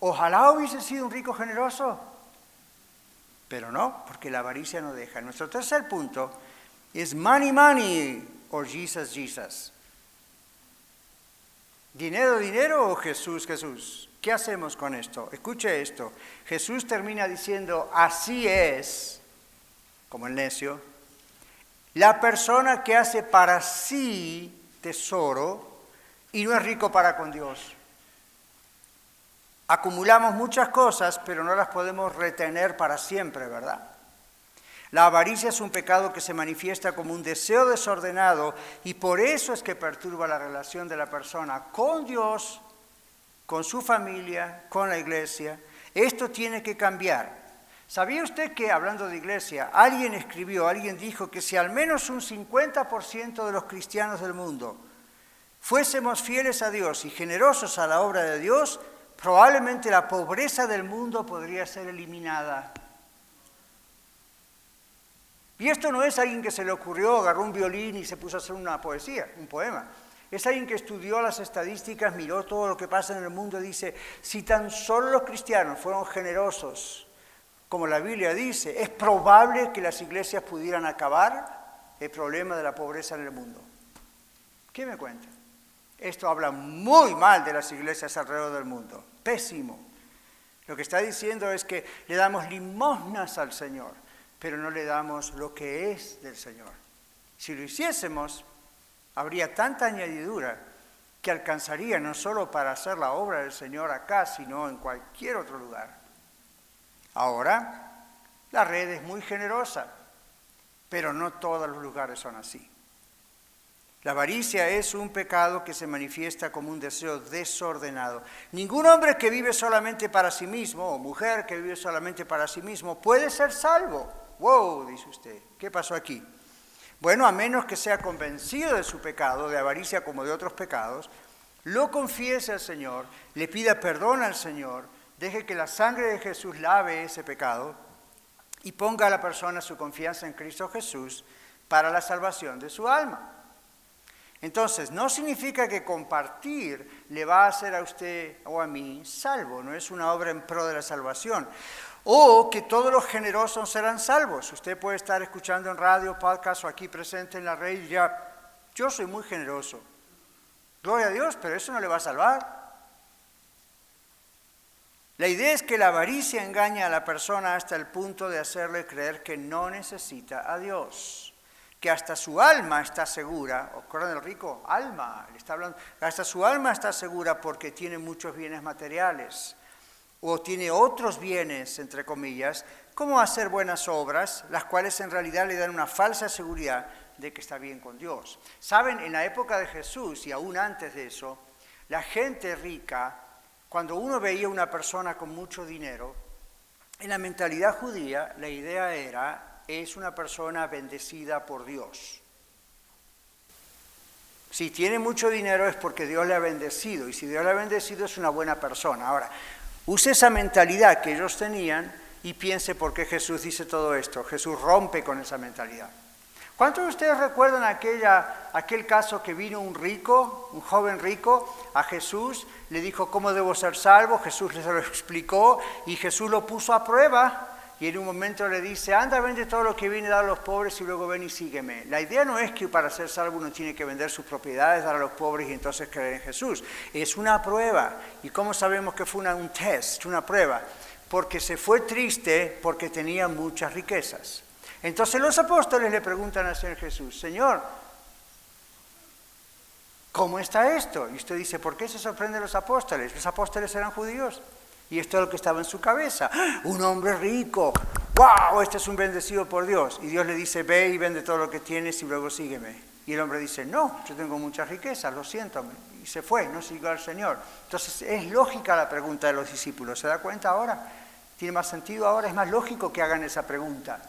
Ojalá hubiese sido un rico generoso, pero no, porque la avaricia no deja. Nuestro tercer punto es money, money, o Jesus, Jesus. Dinero, dinero o Jesús, Jesús. ¿Qué hacemos con esto? Escuche esto. Jesús termina diciendo, así es, como el necio, la persona que hace para sí tesoro y no es rico para con Dios. Acumulamos muchas cosas, pero no las podemos retener para siempre, ¿verdad? La avaricia es un pecado que se manifiesta como un deseo desordenado y por eso es que perturba la relación de la persona con Dios, con su familia, con la iglesia. Esto tiene que cambiar. ¿Sabía usted que, hablando de iglesia, alguien escribió, alguien dijo que si al menos un 50% de los cristianos del mundo fuésemos fieles a Dios y generosos a la obra de Dios, probablemente la pobreza del mundo podría ser eliminada. Y esto no es alguien que se le ocurrió, agarró un violín y se puso a hacer una poesía, un poema. Es alguien que estudió las estadísticas, miró todo lo que pasa en el mundo y dice, si tan solo los cristianos fueron generosos, como la Biblia dice, es probable que las iglesias pudieran acabar el problema de la pobreza en el mundo. ¿Qué me cuenta? Esto habla muy mal de las iglesias alrededor del mundo pésimo. Lo que está diciendo es que le damos limosnas al Señor, pero no le damos lo que es del Señor. Si lo hiciésemos, habría tanta añadidura que alcanzaría no solo para hacer la obra del Señor acá, sino en cualquier otro lugar. Ahora, la red es muy generosa, pero no todos los lugares son así. La avaricia es un pecado que se manifiesta como un deseo desordenado. Ningún hombre que vive solamente para sí mismo, o mujer que vive solamente para sí mismo, puede ser salvo. Wow, dice usted, ¿qué pasó aquí? Bueno, a menos que sea convencido de su pecado, de avaricia como de otros pecados, lo confiese al Señor, le pida perdón al Señor, deje que la sangre de Jesús lave ese pecado y ponga a la persona su confianza en Cristo Jesús para la salvación de su alma. Entonces, no significa que compartir le va a hacer a usted o a mí salvo, no es una obra en pro de la salvación. O que todos los generosos serán salvos. Usted puede estar escuchando en radio, podcast o aquí presente en la red y ya, yo soy muy generoso. Gloria a Dios, pero eso no le va a salvar. La idea es que la avaricia engaña a la persona hasta el punto de hacerle creer que no necesita a Dios que hasta su alma está segura, ¿recuerdan el rico? Alma, le está hablando, hasta su alma está segura porque tiene muchos bienes materiales o tiene otros bienes, entre comillas, como hacer buenas obras, las cuales en realidad le dan una falsa seguridad de que está bien con Dios. Saben, en la época de Jesús y aún antes de eso, la gente rica, cuando uno veía una persona con mucho dinero, en la mentalidad judía la idea era es una persona bendecida por Dios. Si tiene mucho dinero es porque Dios le ha bendecido y si Dios le ha bendecido es una buena persona. Ahora, use esa mentalidad que ellos tenían y piense por qué Jesús dice todo esto. Jesús rompe con esa mentalidad. ¿Cuántos de ustedes recuerdan aquella, aquel caso que vino un rico, un joven rico, a Jesús, le dijo cómo debo ser salvo? Jesús les *laughs* lo explicó y Jesús lo puso a prueba y en un momento le dice, anda, vende todo lo que viene, a dar a los pobres y luego ven y sígueme. La idea no es que para ser salvo uno tiene que vender sus propiedades, dar a los pobres y entonces creer en Jesús. Es una prueba. ¿Y cómo sabemos que fue un test, una prueba? Porque se fue triste porque tenía muchas riquezas. Entonces los apóstoles le preguntan al Señor Jesús, Señor, ¿cómo está esto? Y usted dice, ¿por qué se sorprenden los apóstoles? Los apóstoles eran judíos. Y esto es lo que estaba en su cabeza. Un hombre rico. wow, este es un bendecido por Dios. Y Dios le dice, ve y vende todo lo que tienes y luego sígueme. Y el hombre dice, no, yo tengo mucha riqueza, lo siento. Y se fue, no siguió al Señor. Entonces es lógica la pregunta de los discípulos. ¿Se da cuenta ahora? ¿Tiene más sentido ahora? Es más lógico que hagan esa pregunta.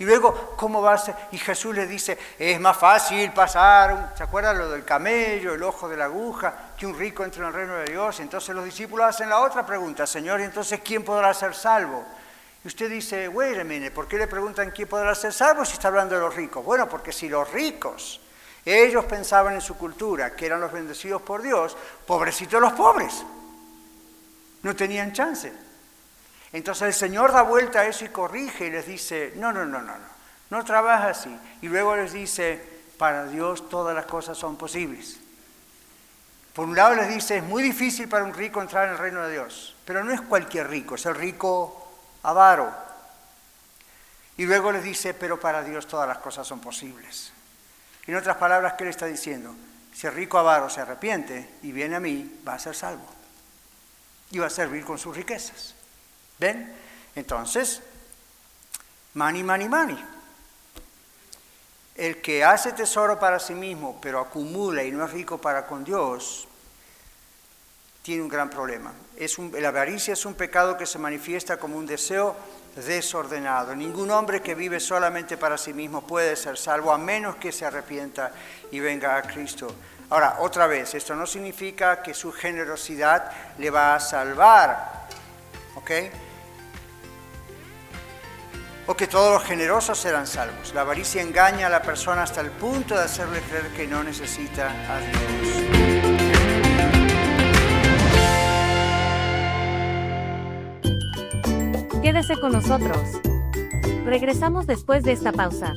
Y luego, ¿cómo va a ser? Y Jesús le dice, es más fácil pasar, ¿se acuerdan lo del camello, el ojo de la aguja, que un rico entre en el reino de Dios? Entonces los discípulos hacen la otra pregunta, Señor, ¿y entonces quién podrá ser salvo? Y usted dice, minute, ¿por qué le preguntan quién podrá ser salvo si está hablando de los ricos? Bueno, porque si los ricos, ellos pensaban en su cultura, que eran los bendecidos por Dios, pobrecitos los pobres, no tenían chance. Entonces el Señor da vuelta a eso y corrige y les dice, no, no, no, no, no, no trabaja así. Y luego les dice, para Dios todas las cosas son posibles. Por un lado les dice, es muy difícil para un rico entrar en el reino de Dios, pero no es cualquier rico, es el rico avaro. Y luego les dice, pero para Dios todas las cosas son posibles. En otras palabras, ¿qué le está diciendo? Si el rico avaro se arrepiente y viene a mí, va a ser salvo. Y va a servir con sus riquezas. ¿Ven? Entonces, money, money, money. El que hace tesoro para sí mismo, pero acumula y no es rico para con Dios, tiene un gran problema. Es la avaricia es un pecado que se manifiesta como un deseo desordenado. Ningún hombre que vive solamente para sí mismo puede ser salvo a menos que se arrepienta y venga a Cristo. Ahora, otra vez, esto no significa que su generosidad le va a salvar, ¿ok? O que todos los generosos serán salvos. La avaricia engaña a la persona hasta el punto de hacerle creer que no necesita a Dios. Quédese con nosotros. Regresamos después de esta pausa.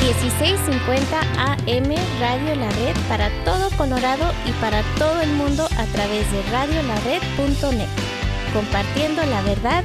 1650 AM Radio La Red para todo Colorado y para todo el mundo a través de radiolared.net. Compartiendo la verdad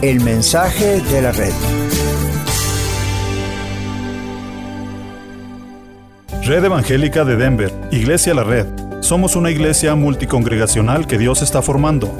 El mensaje de la red. Red Evangélica de Denver, Iglesia La Red. Somos una iglesia multicongregacional que Dios está formando.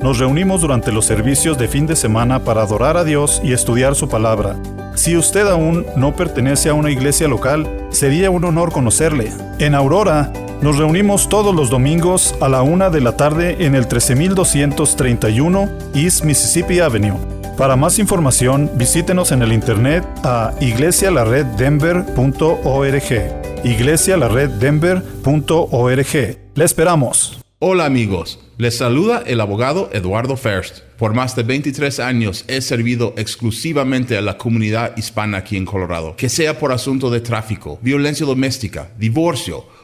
Nos reunimos durante los servicios de fin de semana para adorar a Dios y estudiar su palabra. Si usted aún no pertenece a una iglesia local, sería un honor conocerle. En Aurora, nos reunimos todos los domingos a la una de la tarde en el 13231 East Mississippi Avenue. Para más información, visítenos en el internet a iglesialareddenver.org iglesialareddenver.org. Le esperamos. Hola amigos, les saluda el abogado Eduardo First. Por más de 23 años he servido exclusivamente a la comunidad hispana aquí en Colorado, que sea por asunto de tráfico, violencia doméstica, divorcio,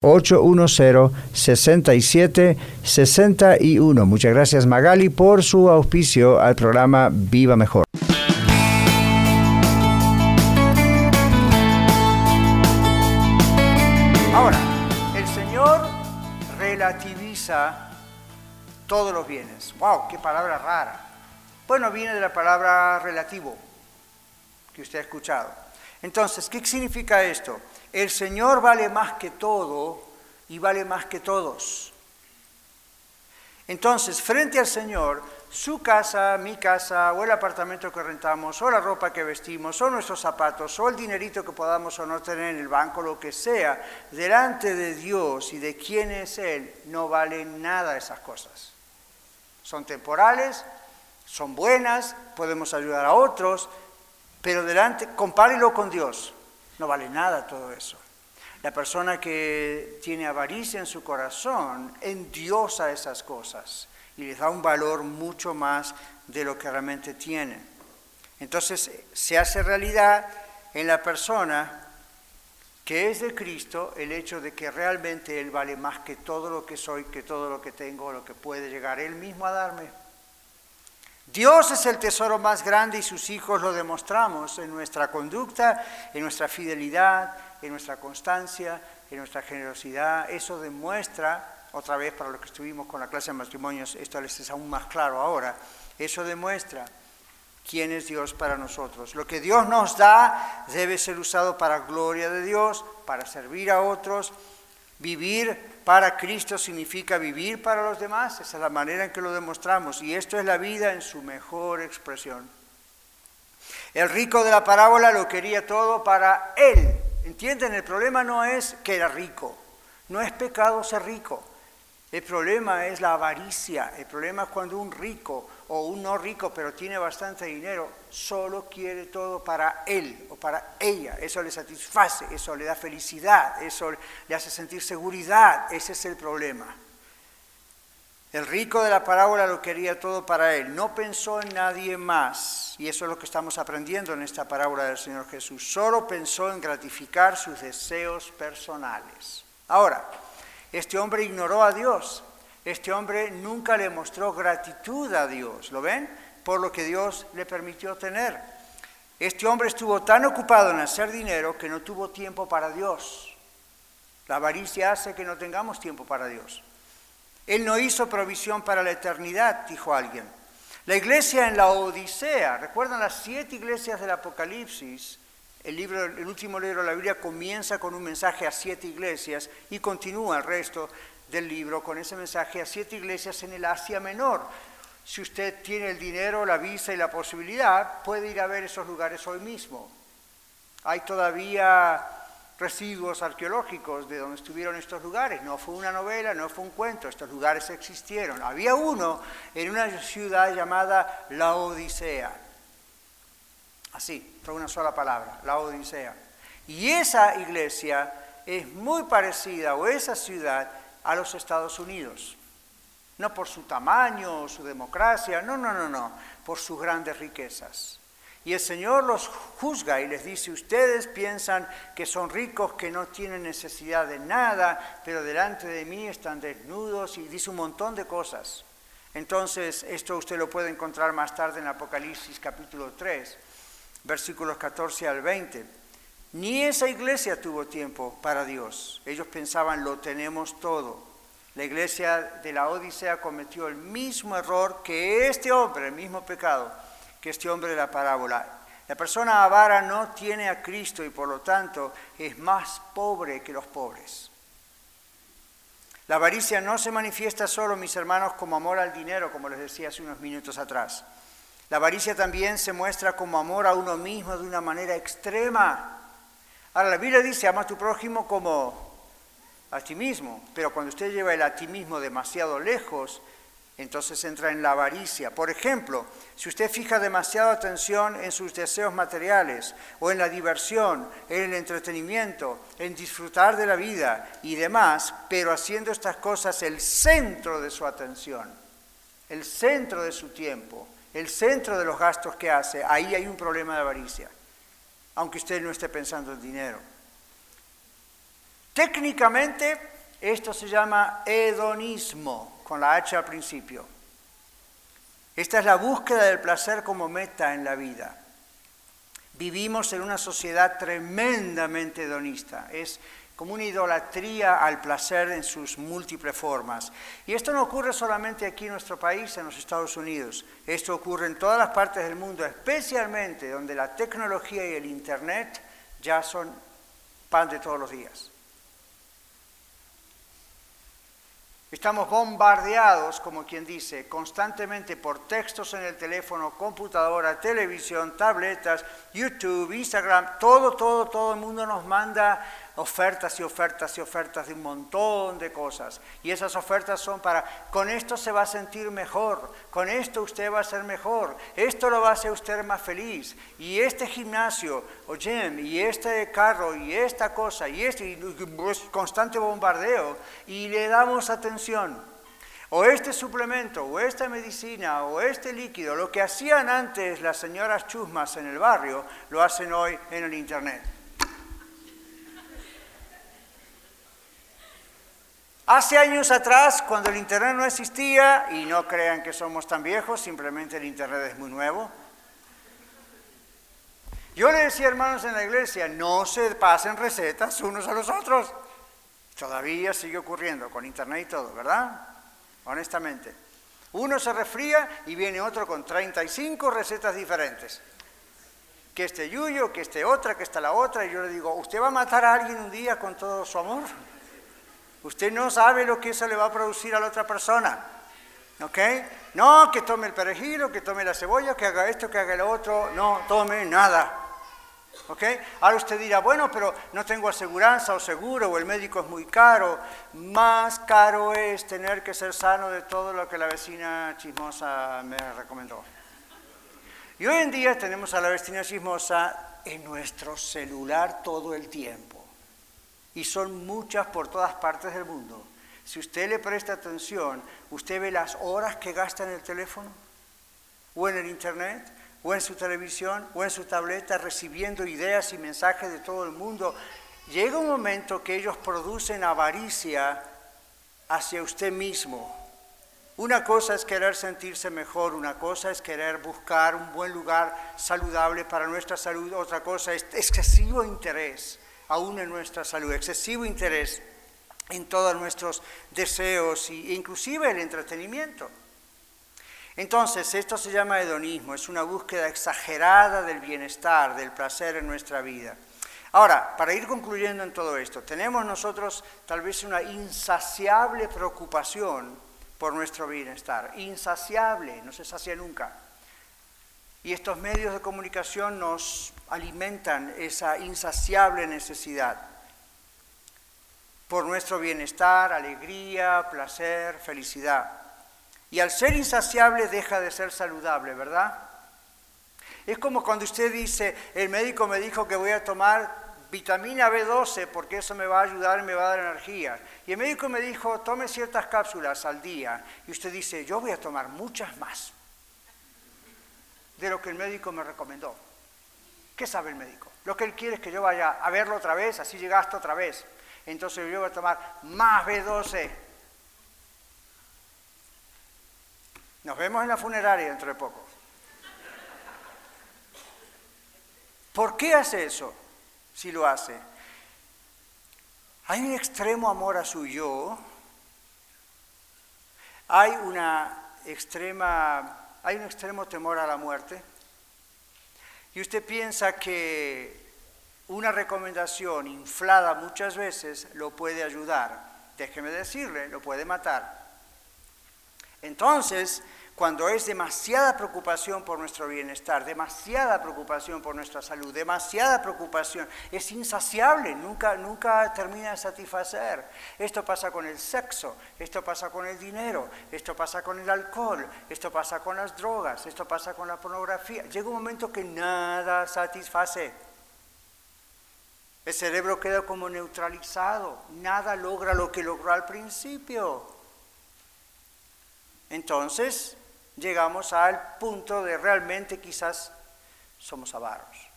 810-6761. Muchas gracias Magali por su auspicio al programa Viva Mejor. Ahora, el Señor relativiza todos los bienes. ¡Wow! ¡Qué palabra rara! Bueno, viene de la palabra relativo que usted ha escuchado. Entonces, ¿qué significa esto? El Señor vale más que todo y vale más que todos. Entonces, frente al Señor, su casa, mi casa, o el apartamento que rentamos, o la ropa que vestimos, o nuestros zapatos, o el dinerito que podamos o no tener en el banco, lo que sea, delante de Dios y de quién es Él, no valen nada esas cosas. Son temporales, son buenas, podemos ayudar a otros, pero delante, compárelo con Dios, no vale nada todo eso. La persona que tiene avaricia en su corazón endiosa esas cosas y les da un valor mucho más de lo que realmente tienen. Entonces se hace realidad en la persona que es de Cristo el hecho de que realmente Él vale más que todo lo que soy, que todo lo que tengo, lo que puede llegar Él mismo a darme. Dios es el tesoro más grande y sus hijos lo demostramos en nuestra conducta, en nuestra fidelidad, en nuestra constancia, en nuestra generosidad. Eso demuestra, otra vez para los que estuvimos con la clase de matrimonios, esto les es aún más claro ahora, eso demuestra quién es Dios para nosotros. Lo que Dios nos da debe ser usado para gloria de Dios, para servir a otros. Vivir para Cristo significa vivir para los demás, esa es la manera en que lo demostramos y esto es la vida en su mejor expresión. El rico de la parábola lo quería todo para él, ¿Entienden? El problema no es que era rico, no es pecado ser rico. El problema es la avaricia, el problema es cuando un rico o un no rico pero tiene bastante dinero, solo quiere todo para él o para ella. Eso le satisface, eso le da felicidad, eso le hace sentir seguridad. Ese es el problema. El rico de la parábola lo quería todo para él, no pensó en nadie más. Y eso es lo que estamos aprendiendo en esta parábola del Señor Jesús. Solo pensó en gratificar sus deseos personales. Ahora, este hombre ignoró a Dios. Este hombre nunca le mostró gratitud a Dios. ¿Lo ven? Por lo que Dios le permitió tener. Este hombre estuvo tan ocupado en hacer dinero que no tuvo tiempo para Dios. La avaricia hace que no tengamos tiempo para Dios. Él no hizo provisión para la eternidad, dijo alguien. La iglesia en la Odisea, ¿recuerdan las siete iglesias del Apocalipsis? El, libro, el último libro de la Biblia comienza con un mensaje a siete iglesias y continúa el resto del libro con ese mensaje a siete iglesias en el Asia Menor. Si usted tiene el dinero, la visa y la posibilidad, puede ir a ver esos lugares hoy mismo. Hay todavía residuos arqueológicos de donde estuvieron estos lugares. No fue una novela, no fue un cuento, estos lugares existieron. Había uno en una ciudad llamada La Odisea. Así, fue una sola palabra, La Odisea. Y esa iglesia es muy parecida, o esa ciudad, a los Estados Unidos. No por su tamaño o su democracia, no, no, no, no, por sus grandes riquezas. Y el Señor los juzga y les dice, ustedes piensan que son ricos, que no tienen necesidad de nada, pero delante de mí están desnudos y dice un montón de cosas. Entonces, esto usted lo puede encontrar más tarde en Apocalipsis capítulo 3, versículos 14 al 20. Ni esa iglesia tuvo tiempo para Dios. Ellos pensaban, lo tenemos todo. La iglesia de la Odisea cometió el mismo error que este hombre, el mismo pecado que este hombre de la parábola. La persona avara no tiene a Cristo y por lo tanto es más pobre que los pobres. La avaricia no se manifiesta solo, mis hermanos, como amor al dinero, como les decía hace unos minutos atrás. La avaricia también se muestra como amor a uno mismo de una manera extrema. Ahora, la Biblia dice, ama a tu prójimo como a ti mismo, pero cuando usted lleva el a ti mismo demasiado lejos, entonces entra en la avaricia. Por ejemplo, si usted fija demasiada atención en sus deseos materiales o en la diversión, en el entretenimiento, en disfrutar de la vida y demás, pero haciendo estas cosas el centro de su atención, el centro de su tiempo, el centro de los gastos que hace, ahí hay un problema de avaricia, aunque usted no esté pensando en dinero. Técnicamente, esto se llama hedonismo, con la H al principio. Esta es la búsqueda del placer como meta en la vida. Vivimos en una sociedad tremendamente hedonista. Es como una idolatría al placer en sus múltiples formas. Y esto no ocurre solamente aquí en nuestro país, en los Estados Unidos. Esto ocurre en todas las partes del mundo, especialmente donde la tecnología y el Internet ya son pan de todos los días. Estamos bombardeados, como quien dice, constantemente por textos en el teléfono, computadora, televisión, tabletas, YouTube, Instagram, todo, todo, todo el mundo nos manda ofertas y ofertas y ofertas de un montón de cosas. Y esas ofertas son para, con esto se va a sentir mejor, con esto usted va a ser mejor, esto lo va a hacer usted más feliz. Y este gimnasio o gym, y este carro, y esta cosa, y este, y pues, constante bombardeo, y le damos atención. O este suplemento, o esta medicina, o este líquido, lo que hacían antes las señoras chusmas en el barrio, lo hacen hoy en el Internet. Hace años atrás, cuando el Internet no existía, y no crean que somos tan viejos, simplemente el Internet es muy nuevo, yo le decía, hermanos en la iglesia, no se pasen recetas unos a los otros. Todavía sigue ocurriendo con Internet y todo, ¿verdad? Honestamente. Uno se resfría y viene otro con 35 recetas diferentes. Que este yuyo, que este otra, que esta la otra. Y yo le digo, ¿usted va a matar a alguien un día con todo su amor? Usted no sabe lo que eso le va a producir a la otra persona. ¿Ok? No, que tome el perejil, que tome la cebolla, que haga esto, que haga lo otro. No tome nada. ¿Ok? Ahora usted dirá, bueno, pero no tengo aseguranza o seguro, o el médico es muy caro. Más caro es tener que ser sano de todo lo que la vecina chismosa me recomendó. Y hoy en día tenemos a la vecina chismosa en nuestro celular todo el tiempo y son muchas por todas partes del mundo. Si usted le presta atención, usted ve las horas que gasta en el teléfono, o en el internet, o en su televisión, o en su tableta, recibiendo ideas y mensajes de todo el mundo. Llega un momento que ellos producen avaricia hacia usted mismo. Una cosa es querer sentirse mejor, una cosa es querer buscar un buen lugar saludable para nuestra salud, otra cosa es excesivo interés aún en nuestra salud, excesivo interés en todos nuestros deseos e inclusive el entretenimiento. Entonces, esto se llama hedonismo, es una búsqueda exagerada del bienestar, del placer en nuestra vida. Ahora, para ir concluyendo en todo esto, tenemos nosotros tal vez una insaciable preocupación por nuestro bienestar, insaciable, no se sacia nunca. Y estos medios de comunicación nos alimentan esa insaciable necesidad por nuestro bienestar, alegría, placer, felicidad. Y al ser insaciable deja de ser saludable, ¿verdad? Es como cuando usted dice, el médico me dijo que voy a tomar vitamina B12 porque eso me va a ayudar me va a dar energía. Y el médico me dijo, tome ciertas cápsulas al día. Y usted dice, yo voy a tomar muchas más de lo que el médico me recomendó. ¿Qué sabe el médico? Lo que él quiere es que yo vaya a verlo otra vez, así llegaste otra vez. Entonces yo voy a tomar más B12. Nos vemos en la funeraria dentro de poco. ¿Por qué hace eso? Si lo hace. Hay un extremo amor a su yo. Hay una extrema hay un extremo temor a la muerte. Y usted piensa que una recomendación inflada muchas veces lo puede ayudar. Déjeme decirle, lo puede matar. Entonces, cuando es demasiada preocupación por nuestro bienestar, demasiada preocupación por nuestra salud, demasiada preocupación, es insaciable, nunca, nunca termina de satisfacer. Esto pasa con el sexo, esto pasa con el dinero, esto pasa con el alcohol, esto pasa con las drogas, esto pasa con la pornografía. Llega un momento que nada satisface. El cerebro queda como neutralizado, nada logra lo que logró al principio. Entonces, llegamos al punto de realmente quizás somos avaros.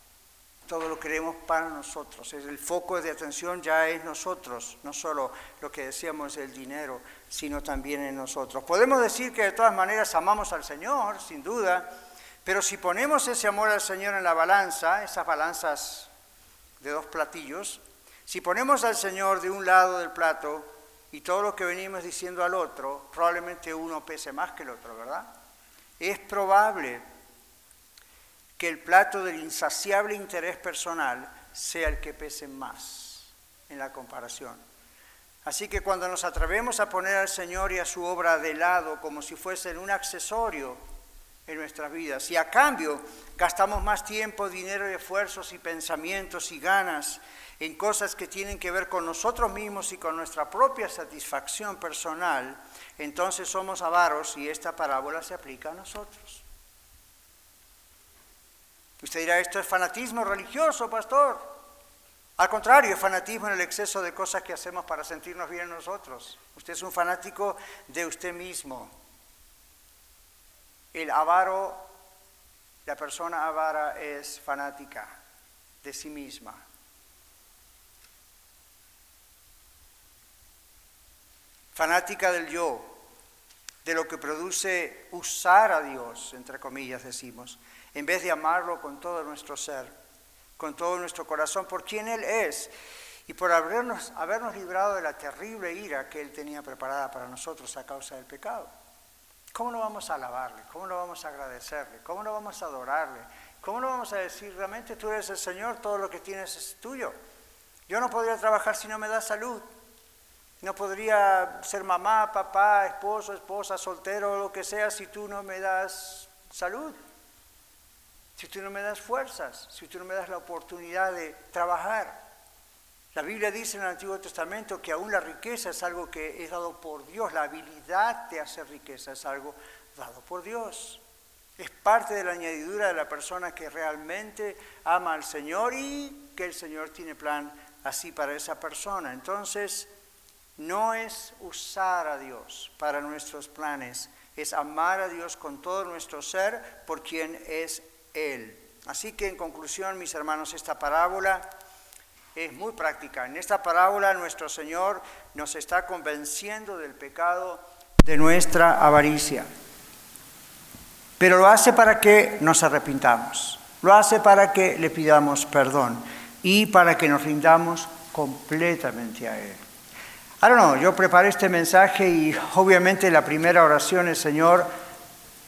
todo lo queremos para nosotros. El foco de atención ya es nosotros, no solo lo que decíamos el dinero, sino también en nosotros. Podemos decir que de todas maneras amamos al Señor, sin duda, pero si ponemos ese amor al Señor en la balanza, esas balanzas de dos platillos, si ponemos al Señor de un lado del plato y todo lo que venimos diciendo al otro, probablemente uno pese más que el otro, ¿verdad? Es probable que el plato del insaciable interés personal sea el que pese más en la comparación. Así que cuando nos atrevemos a poner al Señor y a su obra de lado como si fuesen un accesorio en nuestras vidas, y a cambio gastamos más tiempo, dinero, esfuerzos y pensamientos y ganas en cosas que tienen que ver con nosotros mismos y con nuestra propia satisfacción personal, entonces somos avaros y esta parábola se aplica a nosotros. Usted dirá, esto es fanatismo religioso, pastor. Al contrario, es fanatismo en el exceso de cosas que hacemos para sentirnos bien nosotros. Usted es un fanático de usted mismo. El avaro, la persona avara es fanática de sí misma. Fanática del yo, de lo que produce usar a Dios, entre comillas decimos en vez de amarlo con todo nuestro ser, con todo nuestro corazón, por quien Él es y por habernos, habernos librado de la terrible ira que Él tenía preparada para nosotros a causa del pecado. ¿Cómo no vamos a alabarle? ¿Cómo no vamos a agradecerle? ¿Cómo no vamos a adorarle? ¿Cómo no vamos a decir, realmente tú eres el Señor, todo lo que tienes es tuyo? Yo no podría trabajar si no me das salud. No podría ser mamá, papá, esposo, esposa, soltero, lo que sea, si tú no me das salud si tú no me das fuerzas, si tú no me das la oportunidad de trabajar. La Biblia dice en el Antiguo Testamento que aún la riqueza es algo que es dado por Dios, la habilidad de hacer riqueza es algo dado por Dios. Es parte de la añadidura de la persona que realmente ama al Señor y que el Señor tiene plan así para esa persona. Entonces, no es usar a Dios para nuestros planes, es amar a Dios con todo nuestro ser por quien es él. Así que en conclusión, mis hermanos, esta parábola es muy práctica. En esta parábola nuestro Señor nos está convenciendo del pecado de nuestra avaricia. Pero lo hace para que nos arrepintamos. Lo hace para que le pidamos perdón y para que nos rindamos completamente a Él. Ahora no, yo preparé este mensaje y obviamente la primera oración es, Señor,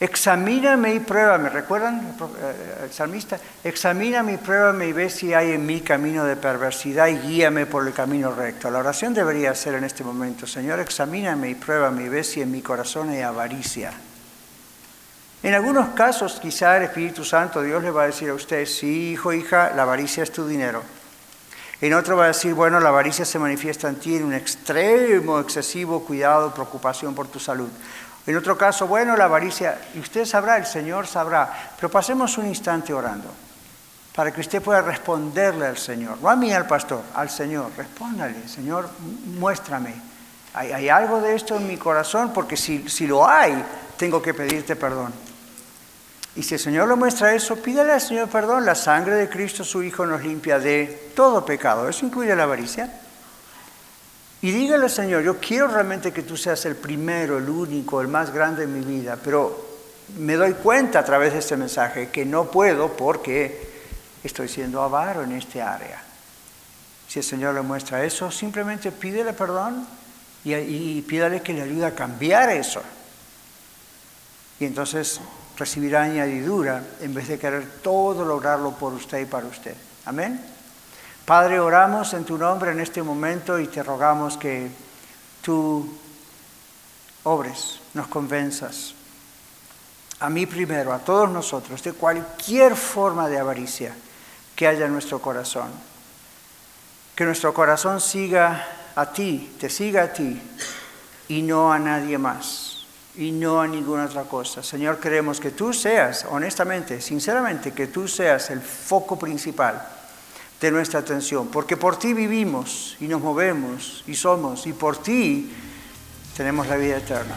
Examíname y pruébame. ¿Recuerdan eh, el salmista? Examíname y pruébame y ve si hay en mí camino de perversidad y guíame por el camino recto. La oración debería ser en este momento, Señor, examíname y pruébame y ve si en mi corazón hay avaricia. En algunos casos, quizá el Espíritu Santo, Dios le va a decir a usted, sí, hijo, hija, la avaricia es tu dinero. En otro va a decir, bueno, la avaricia se manifiesta en ti en un extremo, excesivo cuidado, preocupación por tu salud. En otro caso, bueno, la avaricia, y usted sabrá, el Señor sabrá, pero pasemos un instante orando para que usted pueda responderle al Señor, no a mí al pastor, al Señor, respóndale, Señor, muéstrame, ¿hay, algo de esto en mi corazón? Porque si, si lo hay, tengo que pedirte perdón. Y si el Señor le muestra eso, pídale al Señor perdón, la sangre de Cristo, su Hijo, nos limpia de todo pecado, ¿eso incluye la avaricia? Y dígale, Señor, yo quiero realmente que tú seas el primero, el único, el más grande en mi vida, pero me doy cuenta a través de este mensaje que no puedo porque estoy siendo avaro en este área. Si el Señor le muestra eso, simplemente pídele perdón y, y pídale que le ayude a cambiar eso. Y entonces recibirá añadidura en vez de querer todo lograrlo por usted y para usted. Amén. Padre, oramos en tu nombre en este momento y te rogamos que tú obres, nos convenzas, a mí primero, a todos nosotros, de cualquier forma de avaricia que haya en nuestro corazón. Que nuestro corazón siga a ti, te siga a ti y no a nadie más y no a ninguna otra cosa. Señor, queremos que tú seas, honestamente, sinceramente, que tú seas el foco principal de nuestra atención, porque por ti vivimos y nos movemos y somos, y por ti tenemos la vida eterna.